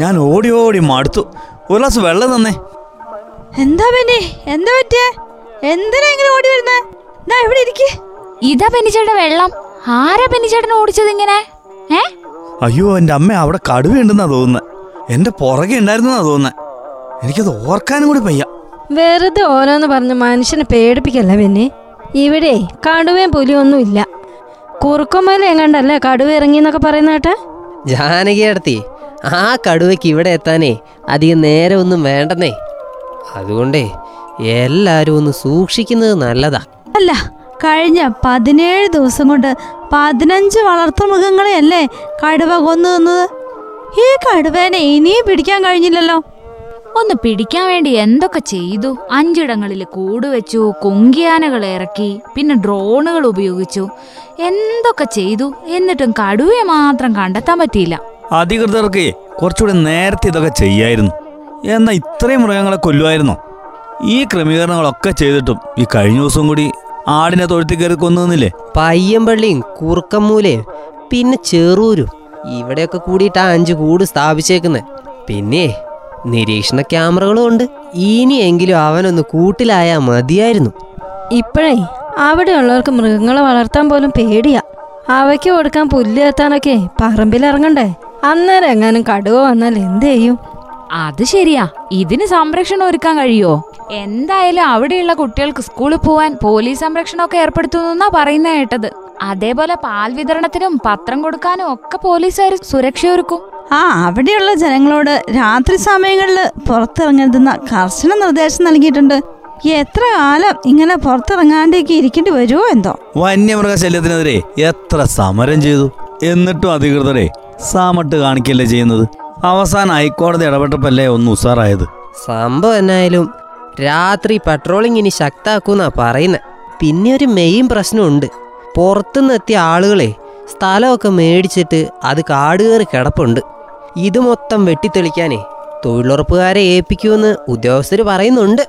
ഞാൻ ഓടി ഓടി മടുത്തു. ഒരു ഗ്ലാസ് വെള്ളം തന്നേ. എന്താ പിന്നെ എന്താ പറ്റിയേ? എന്തിനാ ഇങ്ങനെ ഓടി വരുന്നേ? ദാ ഇവിടെ ഇരിക്കേ. ഇതാ പെന്നിച്ചേട്ടൻ വെള്ളം. ആരാ പെന്നിച്ചേട്ടൻ ഓടിച്ചത് ഇങ്ങനെ? ഏ? അയ്യോ എന്റെ അമ്മ അവിടെ കടുവയുണ്ടെന്നാ തോന്നുന്നത് എന്റെ പുറകെ ഉണ്ടായിരുന്നെന്നാ തോന്നുന്നത് എനിക്കത് ഓർക്കാനും കൂടി പയ്യ വെറുതെ ഓരോന്ന് പറഞ്ഞ് മനുഷ്യനെ പേടിപ്പിക്കല്ല പിന്നെ ഇവിടെ കടുവയും പുലിയൊന്നും ഇല്ല. കുറുക്കമ്മല എങ്ങാണ്ടല്ലേ കടുവ ഇറങ്ങി എന്നൊക്കെ പറയുന്ന കേട്ടെ? ജാനകിയടത്തി ആ കടുവയ്ക്ക് ഇവിടെ എത്താനേ അധികം നേരം ഒന്നും വേണ്ടെന്നേ. അതുകൊണ്ടേ എല്ലാരും ഒന്ന് സൂക്ഷിക്കുന്നത് നല്ലതാ. അല്ല കഴിഞ്ഞ പതിനേഴ് ദിവസം കൊണ്ട് പതിനഞ്ച് വളർത്തുമൃഗങ്ങളെയല്ലേ കടുവ കൊന്നു തന്നത്? ഈ കടുവേനെ ഇനിയും പിടിക്കാൻ കഴിഞ്ഞില്ലല്ലോ. ഒന്ന് പിടിക്കാൻ വേണ്ടി എന്തൊക്കെ ചെയ്തു? അഞ്ചിടങ്ങളിൽ കൂട് വെച്ചു കൊങ്കിയാനകൾ ഇറക്കി പിന്നെ ഡ്രോണുകൾ ഉപയോഗിച്ചു. എന്തൊക്കെ ചെയ്തു? എന്നിട്ടും കടുവയെ മാത്രം കണ്ടെത്താൻ പറ്റിയില്ല. അധികൃതർക്ക് കുറച്ചുകൂടി നേരത്തെ ഇതൊക്കെ ചെയ്യായിരുന്നു. എന്നാൽ ഇത്രയും മൃഗങ്ങളെ കൊല്ലുമായിരുന്നോ ഈ ക്രമീകരണങ്ങളൊക്കെ ചെയ്തിട്ടും ഈ കഴിഞ്ഞ ദിവസം കൂടി ആടിനെ തൊഴുത്തി കയറി കൊന്നുന്നില്ലേ? പയ്യമ്പള്ളിയും കുറുക്കമ്മൂലയും പിന്നെ ചെറൂരും. ഇവിടെയൊക്കെ കൂടിയിട്ടാ അഞ്ച് കൂട് സ്ഥാപിച്ചേക്കുന്നത് പിന്നെ നിരീക്ഷണ ക്യാമറകളും ഉണ്ട്. ഇനിയെങ്കിലും അവനൊന്ന് കൂട്ടിലായാ മതിയായിരുന്നു. ഇപ്പോഴേ അവിടെയുള്ളവർക്ക് മൃഗങ്ങളെ വളർത്താൻ പോലും പേടിയാ. അവയ്ക്ക് കൊടുക്കാൻ പുല്ല് എത്താനൊക്കെ പറമ്പിലിറങ്ങണ്ടേ? അന്നേരം എങ്ങാനും കടുവ വന്നാൽ എന്ത് ചെയ്യും? അത് ശരിയാ. ഇതിന് സംരക്ഷണം ഒരുക്കാൻ കഴിയോ? എന്തായാലും അവിടെയുള്ള കുട്ടികൾക്ക് സ്കൂളിൽ പോവാൻ പോലീസ് സംരക്ഷണമൊക്കെ ഏർപ്പെടുത്തുന്നാ പറയുന്ന കേട്ടത്. അതേപോലെ പാൽ വിതരണത്തിനും പത്രം കൊടുക്കാനും ഒക്കെ പോലീസുകാർ സുരക്ഷ ഒരുക്കും ആ അവിടെയുള്ള ജനങ്ങളോട് രാത്രി സമയങ്ങളിൽ പുറത്തിറങ്ങരുതെന്ന കർശന നിർദ്ദേശം നൽകിയിട്ടുണ്ട്. എത്ര കാലം ഇങ്ങനെ പുറത്തിറങ്ങാണ്ടേക്ക് ഇരിക്കേണ്ടി വരുമോ എന്തോ? വന്യമൃഗശല്യത്തിനെതിരെ എത്ര സമരം ചെയ്തു? എന്നിട്ടും അധികൃതരെ സാമട്ട് കാണിക്കല്ലേ ചെയ്യുന്നത്? അവസാനം ഹൈക്കോടതി ഇടപെട്ടപ്പല്ലേ ഒന്ന് ഉസാറായത്? സംഭവം എന്നായാലും രാത്രി പട്രോളിംഗ് ഇനി ശക്താക്കൂന്നാ പറയുന്നത് പിന്നെ ഒരു മെയിൻ പ്രശ്നമുണ്ട്. പുറത്തുനിന്ന് എത്തിയ ആളുകളെ സ്ഥലമൊക്കെ മേടിച്ചിട്ട് അത് കാട് കയറി കിടപ്പുണ്ട്. ഇത് മൊത്തം വെട്ടിത്തെളിക്കാനേ തൊഴിലുറപ്പുകാരെ ഏൽപ്പിക്കുമെന്ന് ഉദ്യോഗസ്ഥർ പറയുന്നുണ്ട്.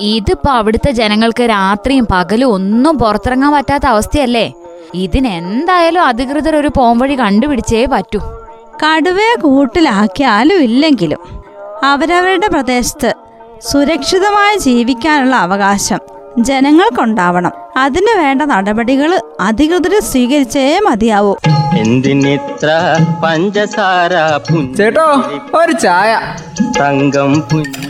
ഇതിപ്പോ അവിടുത്തെ ജനങ്ങൾക്ക് രാത്രിയും പകലും ഒന്നും പുറത്തിറങ്ങാൻ പറ്റാത്ത അവസ്ഥയല്ലേ? ഇതിനെന്തായാലും അധികൃതർ ഒരു പോംവഴി കണ്ടുപിടിച്ചേ പറ്റൂ. കടുവയെ കൂട്ടിലാക്കിയാലും ഇല്ലെങ്കിലും അവരവരുടെ പ്രദേശത്ത് സുരക്ഷിതമായി ജീവിക്കാനുള്ള അവകാശം ജനങ്ങൾക്കുണ്ടാവണം. അതിനു വേണ്ട നടപടികൾ അധികൃതർ സ്വീകരിച്ചേ മതിയാവൂ. എന്തിനിത്ര പഞ്ചസാര ചേട്ടോ ഒരു ചായ. തങ്കം പുഞ്ചിരിപ്പാലിൽ